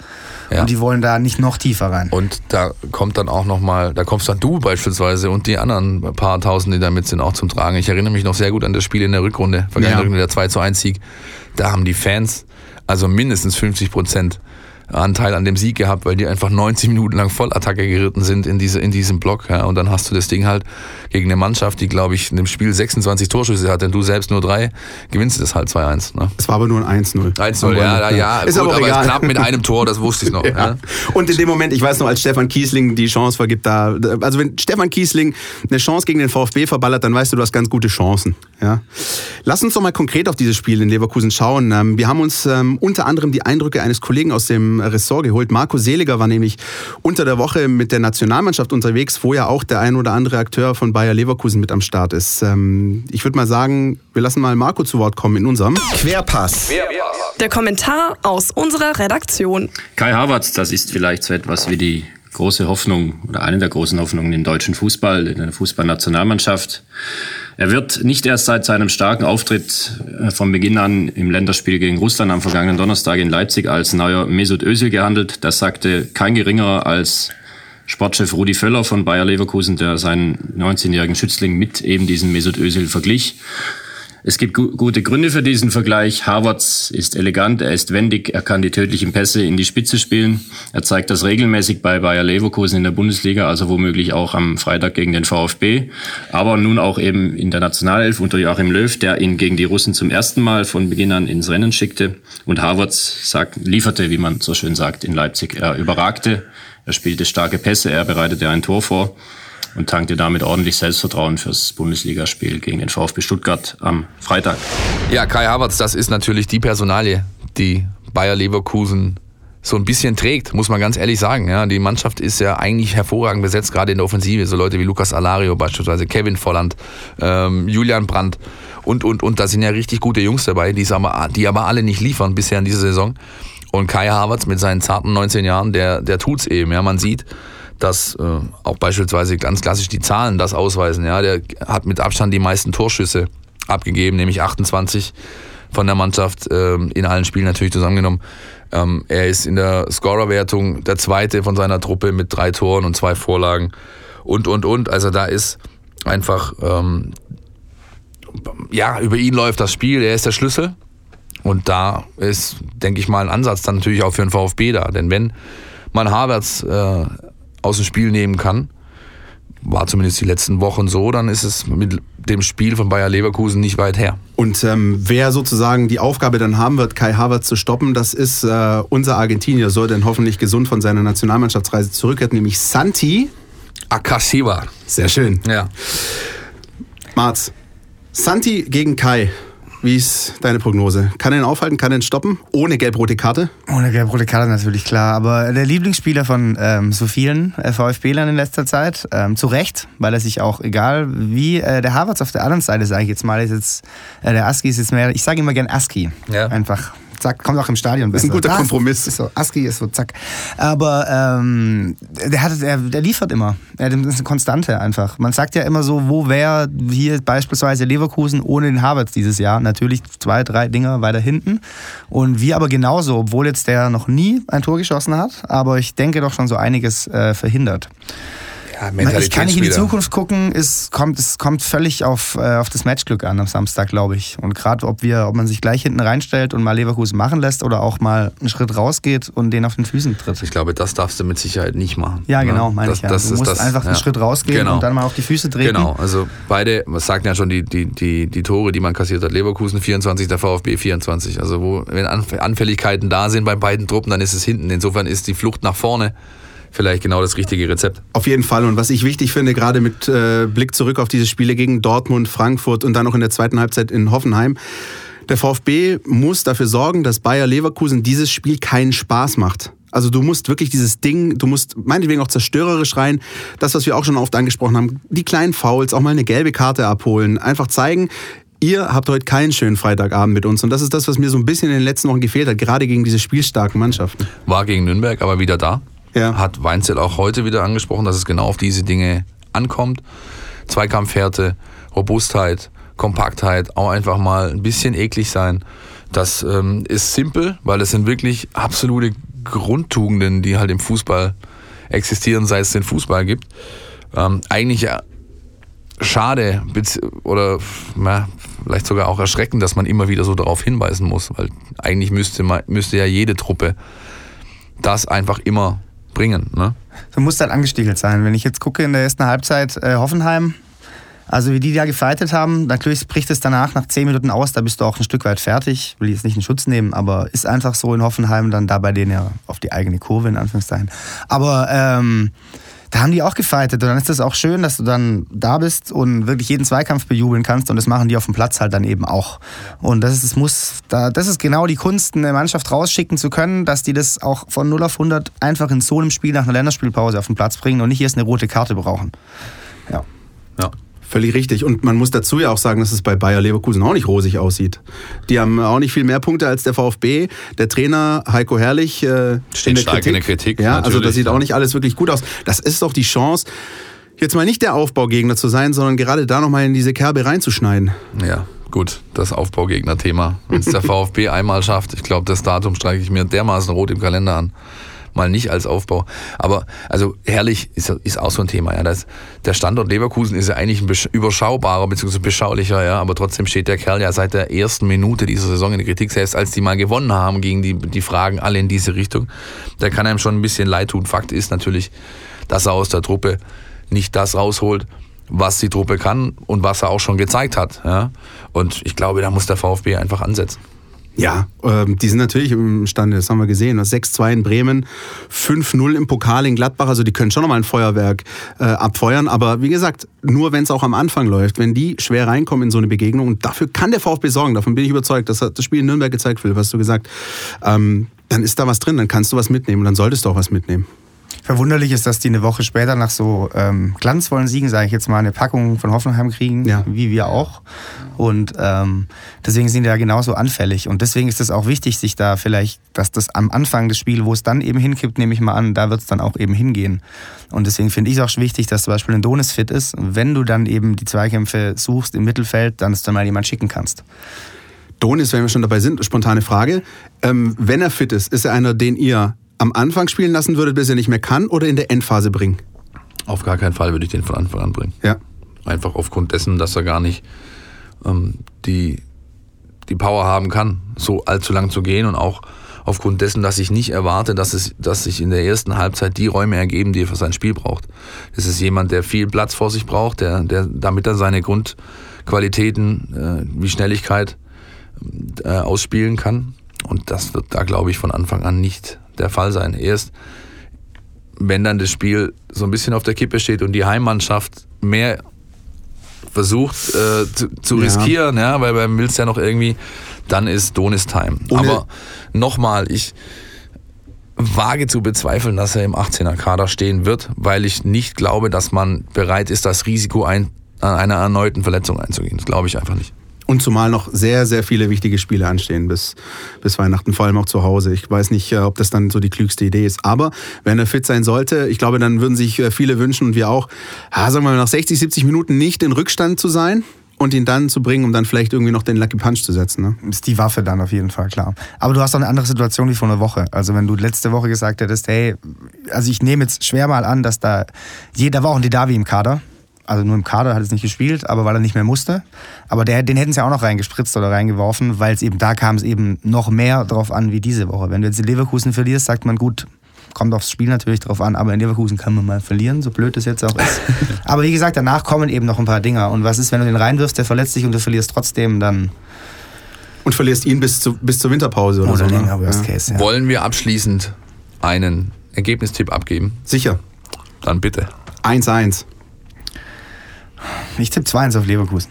ja. und die wollen da nicht noch tiefer rein. Und da kommt dann auch nochmal, da kommst dann du beispielsweise und die anderen paar Tausend, die da mit sind, auch zum Tragen. Ich erinnere mich noch sehr gut an das Spiel in der Rückrunde, vergangene ja. Rückrunde, der 2 zu 1 Sieg. Da haben die Fans also mindestens 50 Prozent Anteil an dem Sieg gehabt, weil die einfach 90 Minuten lang Vollattacke geritten sind in, diese, in diesem Block. Ja. Und dann hast du das Ding halt gegen eine Mannschaft, die, glaube ich, in dem Spiel 26 Torschüsse hat, denn du selbst nur drei, gewinnst du das halt 2-1. Ne? Es war aber nur ein 1-0. 1-0, ja, ja, ist gut, aber, aber knapp mit einem Tor, das wusste ich noch. ja. Ja. Und in dem Moment, ich weiß noch, als Stefan Kiesling die Chance vergibt, da, also wenn Stefan Kiesling eine Chance gegen den VfB verballert, dann weißt du, du hast ganz gute Chancen. Ja. Lass uns doch mal konkret auf dieses Spiel in Leverkusen schauen. Ähm, wir haben uns ähm, unter anderem die Eindrücke eines Kollegen aus dem Ressort geholt. Marco Seliger war nämlich unter der Woche mit der Nationalmannschaft unterwegs, wo ja auch der ein oder andere Akteur von Bayer Leverkusen mit am Start ist. Ähm, ich würde mal sagen, wir lassen mal Marco zu Wort kommen in unserem Querpass. Der Kommentar aus unserer Redaktion. Kai Havertz, das ist vielleicht so etwas wie die große Hoffnung oder eine der großen Hoffnungen im deutschen Fußball, in der Fußballnationalmannschaft. Er wird nicht erst seit seinem starken Auftritt äh, von Beginn an im Länderspiel gegen Russland am vergangenen Donnerstag in Leipzig als neuer Mesut Özil gehandelt. Das sagte kein geringerer als Sportchef Rudi Völler von Bayer Leverkusen, der seinen 19-jährigen Schützling mit eben diesem Mesut Özil verglich. Es gibt gu gute Gründe für diesen Vergleich. Havertz ist elegant, er ist wendig, er kann die tödlichen Pässe in die Spitze spielen. Er zeigt das regelmäßig bei Bayer Leverkusen in der Bundesliga, also womöglich auch am Freitag gegen den VfB. Aber nun auch eben in der Nationalelf unter Joachim Löw, der ihn gegen die Russen zum ersten Mal von Beginn an ins Rennen schickte. Und Havertz sagt, lieferte, wie man so schön sagt, in Leipzig. Er überragte, er spielte starke Pässe, er bereitete ein Tor vor und tankte damit ordentlich Selbstvertrauen fürs Bundesligaspiel gegen den VfB Stuttgart am Freitag. Ja, Kai Havertz, das ist natürlich die Personalie, die Bayer Leverkusen so ein bisschen trägt, muss man ganz ehrlich sagen. Ja, die Mannschaft ist ja eigentlich hervorragend besetzt, gerade in der Offensive. So Leute wie Lukas Alario beispielsweise, Kevin Volland, ähm, Julian Brandt und, und, und da sind ja richtig gute Jungs dabei, die aber, die aber alle nicht liefern bisher in dieser Saison. Und Kai Havertz mit seinen zarten 19 Jahren, der, der tut's eben. Ja, man sieht, dass äh, auch beispielsweise ganz klassisch die Zahlen das ausweisen. Ja, der hat mit Abstand die meisten Torschüsse abgegeben, nämlich 28 von der Mannschaft äh, in allen Spielen natürlich zusammengenommen. Ähm, er ist in der Scorerwertung der zweite von seiner Truppe mit drei Toren und zwei Vorlagen und und und. Also da ist einfach ähm, ja über ihn läuft das Spiel. Er ist der Schlüssel und da ist, denke ich mal, ein Ansatz dann natürlich auch für den VfB da. Denn wenn man Havertz äh, aus dem Spiel nehmen kann. War zumindest die letzten Wochen so, dann ist es mit dem Spiel von Bayer Leverkusen nicht weit her. Und ähm, wer sozusagen die Aufgabe dann haben wird, Kai Havertz zu stoppen, das ist äh, unser Argentinier, soll denn hoffentlich gesund von seiner Nationalmannschaftsreise zurückkehren, nämlich Santi Akasiva. Sehr schön. Ja. Marz, Santi gegen Kai. Wie ist deine Prognose? Kann er ihn aufhalten? Kann er ihn stoppen? Ohne gelb-rote Karte? Ohne gelb-rote Karte natürlich, klar. Aber der Lieblingsspieler von ähm, so vielen äh, VfB-Lern in letzter Zeit, ähm, zu Recht, weil er sich auch, egal wie, äh, der Havertz auf der anderen Seite, sage ich jetzt mal, ist jetzt, äh, der Aski ist jetzt mehr, ich sage immer gern Aski. Ja. Einfach zack, kommt auch im Stadion besser. Das ist ein guter Kompromiss. Ist so, Aski ist so, zack. Aber ähm, der, hat, der, der liefert immer. Er ist eine Konstante einfach. Man sagt ja immer so, wo wäre hier beispielsweise Leverkusen ohne den Havertz dieses Jahr? Natürlich zwei, drei Dinger weiter hinten. Und wir aber genauso, obwohl jetzt der noch nie ein Tor geschossen hat, aber ich denke doch schon so einiges äh, verhindert. Ja, ich kann nicht in die Zukunft gucken, es kommt, es kommt völlig auf, äh, auf das Matchglück an am Samstag, glaube ich. Und gerade ob wir, ob man sich gleich hinten reinstellt und mal Leverkusen machen lässt oder auch mal einen Schritt rausgeht und den auf den Füßen tritt. Ich glaube, das darfst du mit Sicherheit nicht machen. Ja, genau, ne? meine ich ja. Das du musst das, einfach einen Schritt rausgehen genau. und dann mal auf die Füße treten. Genau, also beide, was sagten ja schon die, die, die, die Tore, die man kassiert hat. Leverkusen 24, der VfB 24. Also wo, wenn Anfälligkeiten da sind bei beiden Truppen, dann ist es hinten. Insofern ist die Flucht nach vorne vielleicht genau das richtige Rezept. Auf jeden Fall. Und was ich wichtig finde, gerade mit äh, Blick zurück auf diese Spiele gegen Dortmund, Frankfurt und dann noch in der zweiten Halbzeit in Hoffenheim, der VfB muss dafür sorgen, dass Bayer Leverkusen dieses Spiel keinen Spaß macht. Also du musst wirklich dieses Ding, du musst meinetwegen auch zerstörerisch rein, das, was wir auch schon oft angesprochen haben, die kleinen Fouls, auch mal eine gelbe Karte abholen, einfach zeigen, ihr habt heute keinen schönen Freitagabend mit uns. Und das ist das, was mir so ein bisschen in den letzten Wochen gefehlt hat, gerade gegen diese spielstarken Mannschaften. War gegen Nürnberg aber wieder da ja. hat Weinzel auch heute wieder angesprochen, dass es genau auf diese Dinge ankommt. Zweikampfhärte, Robustheit, Kompaktheit, auch einfach mal ein bisschen eklig sein. Das ähm, ist simpel, weil es sind wirklich absolute Grundtugenden, die halt im Fußball existieren, seit es den Fußball gibt. Ähm, eigentlich ja schade oder na, vielleicht sogar auch erschreckend, dass man immer wieder so darauf hinweisen muss, weil eigentlich müsste, man, müsste ja jede Truppe das einfach immer bringen. Ne? Du musst halt angestiegelt sein. Wenn ich jetzt gucke in der ersten Halbzeit äh, Hoffenheim, also wie die da gefeitet haben, natürlich bricht es danach nach zehn Minuten aus, da bist du auch ein Stück weit fertig. Will jetzt nicht in Schutz nehmen, aber ist einfach so in Hoffenheim dann da bei denen ja auf die eigene Kurve in Anführungszeichen. Aber ähm, da haben die auch gefeitet. Und dann ist das auch schön, dass du dann da bist und wirklich jeden Zweikampf bejubeln kannst. Und das machen die auf dem Platz halt dann eben auch. Und das ist, das muss, das ist genau die Kunst, eine Mannschaft rausschicken zu können, dass die das auch von 0 auf 100 einfach in so einem Spiel nach einer Länderspielpause auf den Platz bringen und nicht erst eine rote Karte brauchen. Ja. Ja. Völlig richtig. Und man muss dazu ja auch sagen, dass es bei Bayer Leverkusen auch nicht rosig aussieht. Die haben auch nicht viel mehr Punkte als der VfB. Der Trainer Heiko Herrlich äh, steht in stark Kritik. in der Kritik. Ja, also das sieht auch nicht alles wirklich gut aus. Das ist doch die Chance jetzt mal nicht der Aufbaugegner zu sein, sondern gerade da nochmal in diese Kerbe reinzuschneiden. Ja, gut, das Aufbaugegner-Thema. Wenn es der VfB einmal schafft, ich glaube, das Datum streiche ich mir dermaßen rot im Kalender an mal nicht als Aufbau. Aber also herrlich ist, ist auch so ein Thema. Ja. Das, der Standort Leverkusen ist ja eigentlich ein überschaubarer bzw. beschaulicher, ja, aber trotzdem steht der Kerl ja seit der ersten Minute dieser Saison in der Kritik, selbst als die mal gewonnen haben, gegen die, die Fragen alle in diese Richtung. Der kann einem schon ein bisschen leid tun. Fakt ist natürlich, dass er aus der Truppe nicht das rausholt, was die Truppe kann und was er auch schon gezeigt hat. Ja. Und ich glaube, da muss der VfB einfach ansetzen. Ja, ähm, die sind natürlich imstande, das haben wir gesehen. 6-2 in Bremen, 5-0 im Pokal in Gladbach, also die können schon nochmal ein Feuerwerk äh, abfeuern. Aber wie gesagt, nur wenn es auch am Anfang läuft, wenn die schwer reinkommen in so eine Begegnung, und dafür kann der VfB sorgen, davon bin ich überzeugt, das hat das Spiel in Nürnberg gezeigt, Philipp, hast du gesagt, ähm, dann ist da was drin, dann kannst du was mitnehmen und dann solltest du auch was mitnehmen. Verwunderlich ist, dass die eine Woche später nach so ähm, glanzvollen Siegen, sage ich jetzt mal, eine Packung von Hoffenheim kriegen, ja. wie wir auch. Und ähm, deswegen sind die ja genauso anfällig. Und deswegen ist es auch wichtig, sich da vielleicht, dass das am Anfang des Spiels, wo es dann eben hinkippt, nehme ich mal an, da wird es dann auch eben hingehen. Und deswegen finde ich es auch wichtig, dass zum Beispiel ein Donis fit ist. wenn du dann eben die Zweikämpfe suchst im Mittelfeld, dann dass du mal jemand schicken kannst. Donis, wenn wir schon dabei sind, spontane Frage. Ähm, wenn er fit ist, ist er einer, den ihr am Anfang spielen lassen würdet, bis er nicht mehr kann, oder in der Endphase bringen? Auf gar keinen Fall würde ich den von Anfang an bringen. Ja. Einfach aufgrund dessen, dass er gar nicht ähm, die, die Power haben kann, so allzu lang zu gehen und auch aufgrund dessen, dass ich nicht erwarte, dass, es, dass sich in der ersten Halbzeit die Räume ergeben, die er für sein Spiel braucht. Es ist jemand, der viel Platz vor sich braucht, der, der damit er seine Grundqualitäten äh, wie Schnelligkeit äh, ausspielen kann. Und das wird da, glaube ich, von Anfang an nicht der Fall sein. Erst wenn dann das Spiel so ein bisschen auf der Kippe steht und die Heimmannschaft mehr versucht äh, zu, zu ja. riskieren, ja, weil beim willst ja noch irgendwie, dann ist Donis Time. Ohne Aber nochmal, ich wage zu bezweifeln, dass er im 18er Kader stehen wird, weil ich nicht glaube, dass man bereit ist, das Risiko ein, einer erneuten Verletzung einzugehen. Das glaube ich einfach nicht. Und zumal noch sehr, sehr viele wichtige Spiele anstehen bis, bis Weihnachten, vor allem auch zu Hause. Ich weiß nicht, äh, ob das dann so die klügste Idee ist. Aber wenn er fit sein sollte, ich glaube, dann würden sich äh, viele wünschen und wir auch, sagen wir mal, nach 60, 70 Minuten nicht in Rückstand zu sein und ihn dann zu bringen, um dann vielleicht irgendwie noch den Lucky Punch zu setzen. Ne? Ist die Waffe dann auf jeden Fall, klar. Aber du hast auch eine andere Situation wie vor einer Woche. Also wenn du letzte Woche gesagt hättest, hey, also ich nehme jetzt schwer mal an, dass da, jeder war auch ein Didavi im Kader, also nur im Kader hat es nicht gespielt, aber weil er nicht mehr musste. Aber der, den hätten sie auch noch reingespritzt oder reingeworfen, weil es eben, da kam es eben noch mehr drauf an wie diese Woche. Wenn du jetzt in Leverkusen verlierst, sagt man gut, kommt aufs Spiel natürlich drauf an, aber in Leverkusen kann man mal verlieren, so blöd es jetzt auch ist. aber wie gesagt, danach kommen eben noch ein paar Dinger. Und was ist, wenn du den reinwirfst, der verletzt sich und du verlierst trotzdem, dann. Und verlierst ihn bis, zu, bis zur Winterpause oder, oder so. Ne? Länger, Worst ja. Case, ja. Wollen wir abschließend einen Ergebnistipp abgeben? Sicher. Dann bitte. 1-1. Ich tippe 2-1 auf Leverkusen.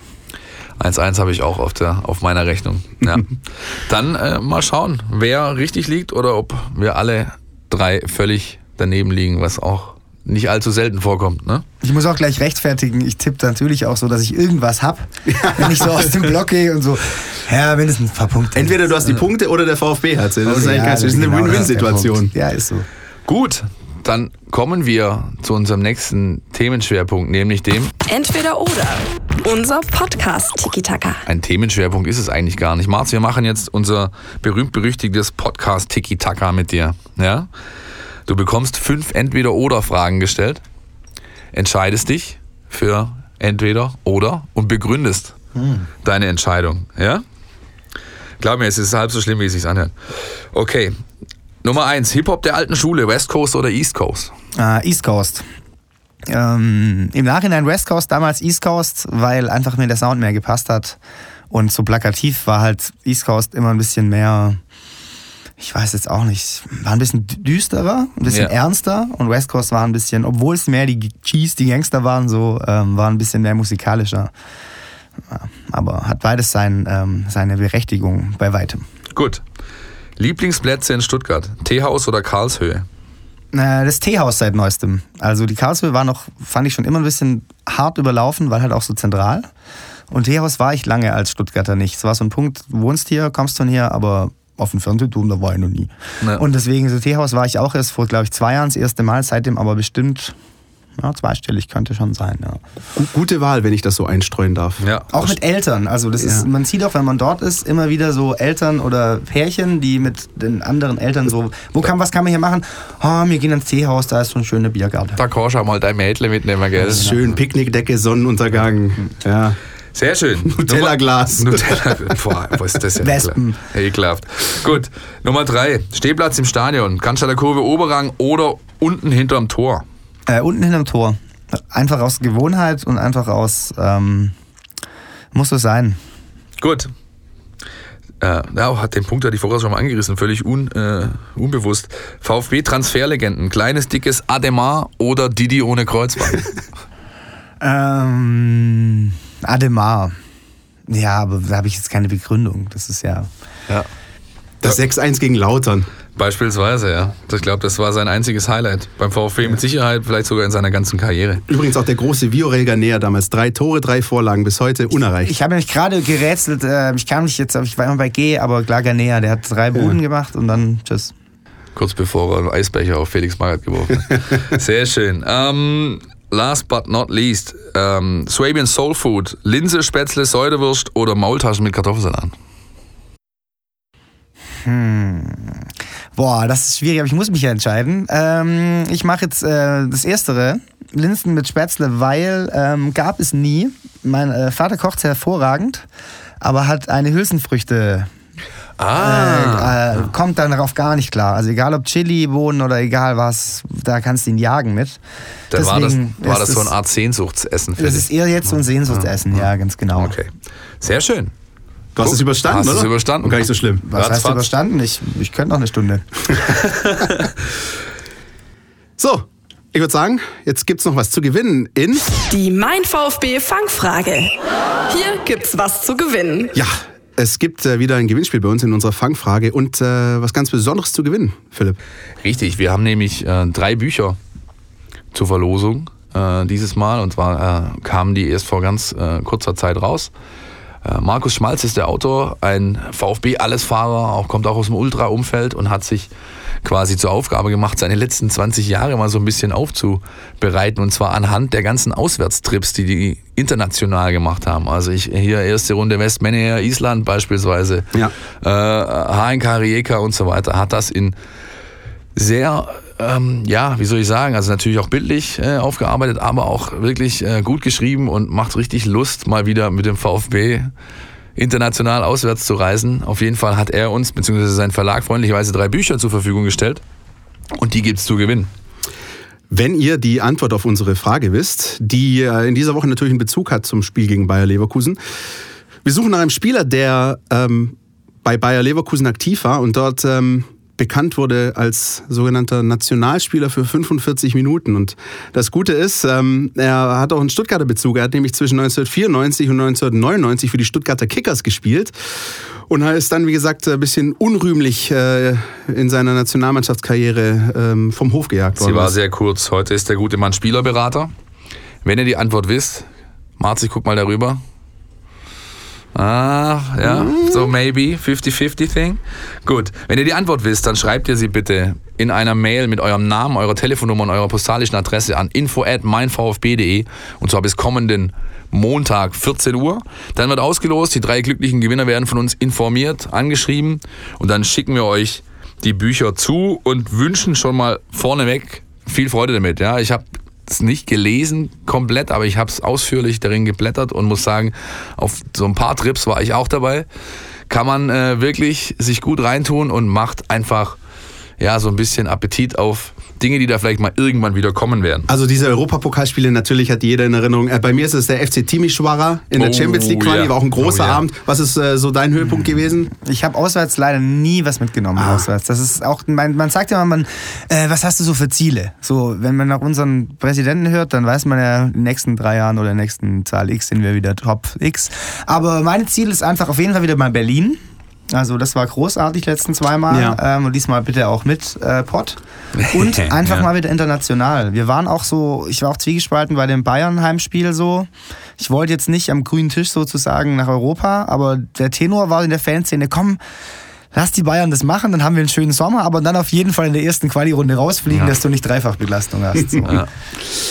1-1 habe ich auch auf, der, auf meiner Rechnung. Ja. Dann äh, mal schauen, wer richtig liegt oder ob wir alle drei völlig daneben liegen, was auch nicht allzu selten vorkommt. Ne? Ich muss auch gleich rechtfertigen, ich tippe natürlich auch so, dass ich irgendwas habe, wenn ich so aus dem Block gehe und so, ja, mindestens ein paar Punkte. Entweder du hast die Punkte oder der VfB hat sie. Das, ist, ja, das ist eine genau Win-Win-Situation. Ja, ist so. Gut, dann kommen wir zu unserem nächsten Themenschwerpunkt, nämlich dem Entweder oder. Unser Podcast Tiki Taka. Ein Themenschwerpunkt ist es eigentlich gar nicht. Marz, wir machen jetzt unser berühmt-berüchtigtes Podcast Tiki Taka mit dir. Ja? Du bekommst fünf Entweder-Oder-Fragen gestellt, entscheidest dich für entweder oder und begründest hm. deine Entscheidung. Ja? Glaub mir, es ist halb so schlimm, wie es sich anhört. Okay, Nummer eins, Hip-Hop der alten Schule, West Coast oder East Coast? Uh, East Coast. Ähm, Im Nachhinein West Coast, damals East Coast, weil einfach mir der Sound mehr gepasst hat. Und so plakativ war halt East Coast immer ein bisschen mehr, ich weiß jetzt auch nicht, war ein bisschen düsterer, ein bisschen ja. ernster. Und West Coast war ein bisschen, obwohl es mehr die Cheese, die Gangster waren, so, ähm, war ein bisschen mehr musikalischer. Aber hat beides sein, ähm, seine Berechtigung bei weitem. Gut. Lieblingsplätze in Stuttgart? Teehaus oder Karlshöhe? Das Teehaus seit neuestem. Also die Karlshöhe war noch, fand ich schon immer ein bisschen hart überlaufen, weil halt auch so zentral. Und Teehaus war ich lange als Stuttgarter nicht. Es war so ein Punkt, du wohnst hier, kommst von hier, aber auf dem Fernsehturm, da war ich noch nie. Ja. Und deswegen, so Teehaus war ich auch erst vor, glaube ich, zwei Jahren das erste Mal, seitdem aber bestimmt Ja, zweistellig könnte schon sein. Ja. Gute Wahl, wenn ich das so einstreuen darf. Ja. Auch mit Eltern. Also das ja. ist, man sieht auch, wenn man dort ist, immer wieder so Eltern oder Pärchen, die mit den anderen Eltern so, wo kann, was kann man hier machen? Oh, wir gehen ins Teehaus, da ist so ein schöner Biergarten. Da kannst du mal dein Mädchen mitnehmen, gell? Schön Picknickdecke, Sonnenuntergang. Ja. Sehr schön. Nutella-Glas. Nutella, boah, was ist das denn? Wespen. Ekelhaft. Gut, Nummer drei. Stehplatz im Stadion. Cannstatter Kurve Oberrang oder unten hinterm Tor? Äh, unten hinterm Tor. Einfach aus Gewohnheit und einfach aus, ähm, muss so sein. Gut. Äh, ja, hat den Punkt ja die vorher schon mal angerissen, völlig un, äh, unbewusst. VfB-Transferlegenden, kleines, dickes Ademar oder Didi ohne Kreuzband? ähm, Ademar. Ja, aber da habe ich jetzt keine Begründung. Das ist ja. Ja. Das 6-1 gegen Lautern. Beispielsweise, ja. Ich glaube, das war sein einziges Highlight beim VfB mit Sicherheit, vielleicht sogar in seiner ganzen Karriere. Übrigens auch der große Viorel Ganea damals. Drei Tore, drei Vorlagen, bis heute unerreicht. Ich habe nämlich gerade gerätselt, äh, ich kam nicht jetzt, ich war immer bei G, aber klar Ganea, der hat drei Buden ja. gemacht und dann tschüss. Kurz bevor er einen Eisbecher auf Felix Magath geworfen hat. Sehr schön. Ähm, last but not least, ähm, Swabian Soul Food, Linse, Spätzle, Säudewurst oder Maultaschen mit Kartoffelsalat? Hm. Boah, das ist schwierig, aber ich muss mich ja entscheiden. Ähm, ich mache jetzt äh, das Erstere. Linsen mit Spätzle, weil ähm, gab es nie. Mein äh, Vater kocht hervorragend, aber hat eine Hülsenfrüchte Ah. Äh, äh, kommt dann darauf gar nicht klar. Also egal ob Chili, Bohnen oder egal was, da kannst du ihn jagen mit. Dann war das, war das so eine Art Sehnsuchtsessen für Das dich. ist eher jetzt so ein Sehnsuchtsessen, ja, ja ganz genau. Okay. Sehr schön. Du hast es überstanden, hast oder? es überstanden. Und gar nicht so schlimm. Was Ratz, heißt Ratz. überstanden? Ich, ich könnte noch eine Stunde. so, ich würde sagen, jetzt gibt es noch was zu gewinnen in... Die Mein VfB Fangfrage. Hier gibt's was zu gewinnen. Ja, es gibt äh, wieder ein Gewinnspiel bei uns in unserer Fangfrage und äh, was ganz Besonderes zu gewinnen, Philipp. Richtig, wir haben nämlich äh, drei Bücher zur Verlosung äh, dieses Mal und zwar äh, kamen die erst vor ganz äh, kurzer Zeit raus. Markus Schmalz ist der Autor, ein VfB-Allesfahrer, auch kommt auch aus dem Ultra-Umfeld und hat sich quasi zur Aufgabe gemacht, seine letzten 20 Jahre mal so ein bisschen aufzubereiten und zwar anhand der ganzen Auswärtstrips, die die international gemacht haben. Also ich hier erste Runde Westmänner, Island beispielsweise, ja. äh, HNK Rijeka und so weiter, hat das in sehr ähm, ja, wie soll ich sagen, also natürlich auch bildlich äh, aufgearbeitet, aber auch wirklich äh, gut geschrieben und macht richtig Lust, mal wieder mit dem VfB international auswärts zu reisen. Auf jeden Fall hat er uns, beziehungsweise sein Verlag, freundlicherweise drei Bücher zur Verfügung gestellt. Und die gibt es zu gewinnen. Wenn ihr die Antwort auf unsere Frage wisst, die äh, in dieser Woche natürlich einen Bezug hat zum Spiel gegen Bayer Leverkusen. Wir suchen nach einem Spieler, der ähm, bei Bayer Leverkusen aktiv war und dort ähm, bekannt wurde als sogenannter Nationalspieler für 45 Minuten. Und das Gute ist, ähm, er hat auch einen Stuttgarter Bezug. Er hat nämlich zwischen 1994 und 1999 für die Stuttgarter Kickers gespielt. Und er ist dann, wie gesagt, ein bisschen unrühmlich äh, in seiner Nationalmannschaftskarriere ähm, vom Hof gejagt worden. Sie war sehr kurz. Heute ist der gute Mann Spielerberater. Wenn ihr die Antwort wisst, Marzi, guck mal darüber. Ah, ja, so maybe, 50-50 Thing. Gut, wenn ihr die Antwort wisst, dann schreibt ihr sie bitte in einer Mail mit eurem Namen, eurer Telefonnummer und eurer postalischen Adresse an info at meinvfb.de und zwar bis kommenden Montag 14 Uhr. Dann wird ausgelost, die drei glücklichen Gewinner werden von uns informiert, angeschrieben und dann schicken wir euch die Bücher zu und wünschen schon mal vorneweg viel Freude damit. Ja, ich habe es nicht gelesen komplett, aber ich habe es ausführlich darin geblättert und muss sagen, auf so ein paar Trips war ich auch dabei. Kann man äh, wirklich sich gut reintun und macht einfach ja so ein bisschen Appetit auf Dinge, die da vielleicht mal irgendwann wieder kommen werden. Also diese Europapokalspiele, natürlich hat jeder in Erinnerung. Äh, bei mir ist es der FC Timisoara in der oh, Champions League Quali, ja. war auch ein großer oh, ja. Abend. Was ist äh, so dein Höhepunkt gewesen? Ich habe auswärts leider nie was mitgenommen. Ah. Auswärts. Das ist auch, man, man sagt ja immer, man, äh, was hast du so für Ziele? So, wenn man nach unseren Präsidenten hört, dann weiß man ja, in den nächsten drei Jahren oder in der nächsten Zahl X sind wir wieder Top X. Aber mein Ziel ist einfach auf jeden Fall wieder mal Berlin. Also das war großartig letzten zweimal ja. ähm, und diesmal bitte auch mit äh, Pott. Und einfach ja. mal wieder international. Wir waren auch so, ich war auch zwiegespalten bei dem Bayern-Heimspiel so. Ich wollte jetzt nicht am grünen Tisch sozusagen nach Europa, aber der Tenor war in der Fanszene, komm, lass die Bayern das machen, dann haben wir einen schönen Sommer, aber dann auf jeden Fall in der ersten Quali-Runde rausfliegen, ja. dass du nicht Dreifachbelastung hast. So. Ja.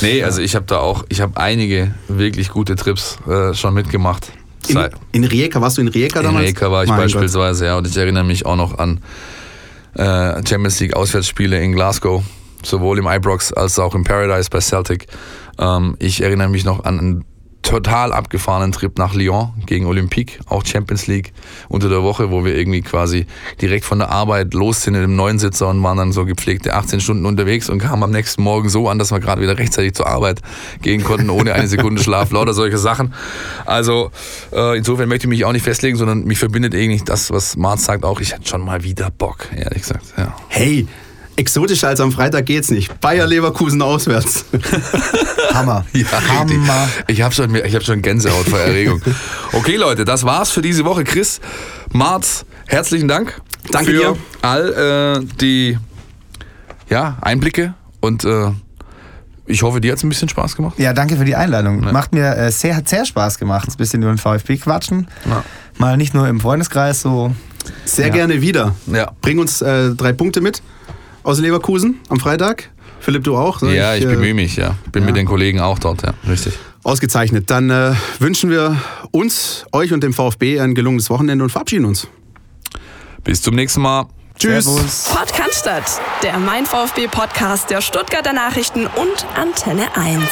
Nee, also ich habe da auch, ich habe einige wirklich gute Trips äh, schon mitgemacht. In, in, Rijeka, warst du in Rijeka damals? In Rijeka war ich mein beispielsweise, Gott. ja. Und ich erinnere mich auch noch an äh, Champions League Auswärtsspiele in Glasgow, sowohl im Ibrox als auch im Paradise bei Celtic. Ähm, ich erinnere mich noch an einen total abgefahrenen Trip nach Lyon gegen Olympique, auch Champions League unter der Woche, wo wir irgendwie quasi direkt von der Arbeit los sind in dem neuen Sitzer und waren dann so gepflegte 18 Stunden unterwegs und kamen am nächsten Morgen so an, dass wir gerade wieder rechtzeitig zur Arbeit gehen konnten, ohne eine Sekunde Schlaf, lauter solche Sachen. Also äh, insofern möchte ich mich auch nicht festlegen, sondern mich verbindet irgendwie das, was Marz sagt, auch ich hätte schon mal wieder Bock, ehrlich gesagt. Ja. Hey, exotischer als am Freitag geht's nicht. Bayer Leverkusen auswärts. Hammer. Ja, Hammer. Ich habe schon, hab schon Gänsehaut vor Erregung. Okay, Leute, das war's für diese Woche. Chris, Marz, herzlichen Dank. Danke für dir. all äh, die ja, Einblicke und äh, ich hoffe, dir hat es ein bisschen Spaß gemacht. Ja, danke für die Einladung. Ja. Macht mir äh, sehr, hat sehr Spaß gemacht, ein bisschen über den VfB quatschen. Ja. Mal nicht nur im Freundeskreis so. Sehr ja. gerne wieder. Ja. Bring uns äh, drei Punkte mit aus Leverkusen am Freitag. Philipp, du auch? Ja, ich, ich bemühe mich, ja. Bin ja. mit den Kollegen auch dort, ja, richtig. Ausgezeichnet. Dann äh, wünschen wir uns, euch und dem VfB ein gelungenes Wochenende und verabschieden uns. Bis zum nächsten Mal. Tschüss. Servus. Podcast, der Mein VfB Podcast der Stuttgarter Nachrichten und Antenne 1.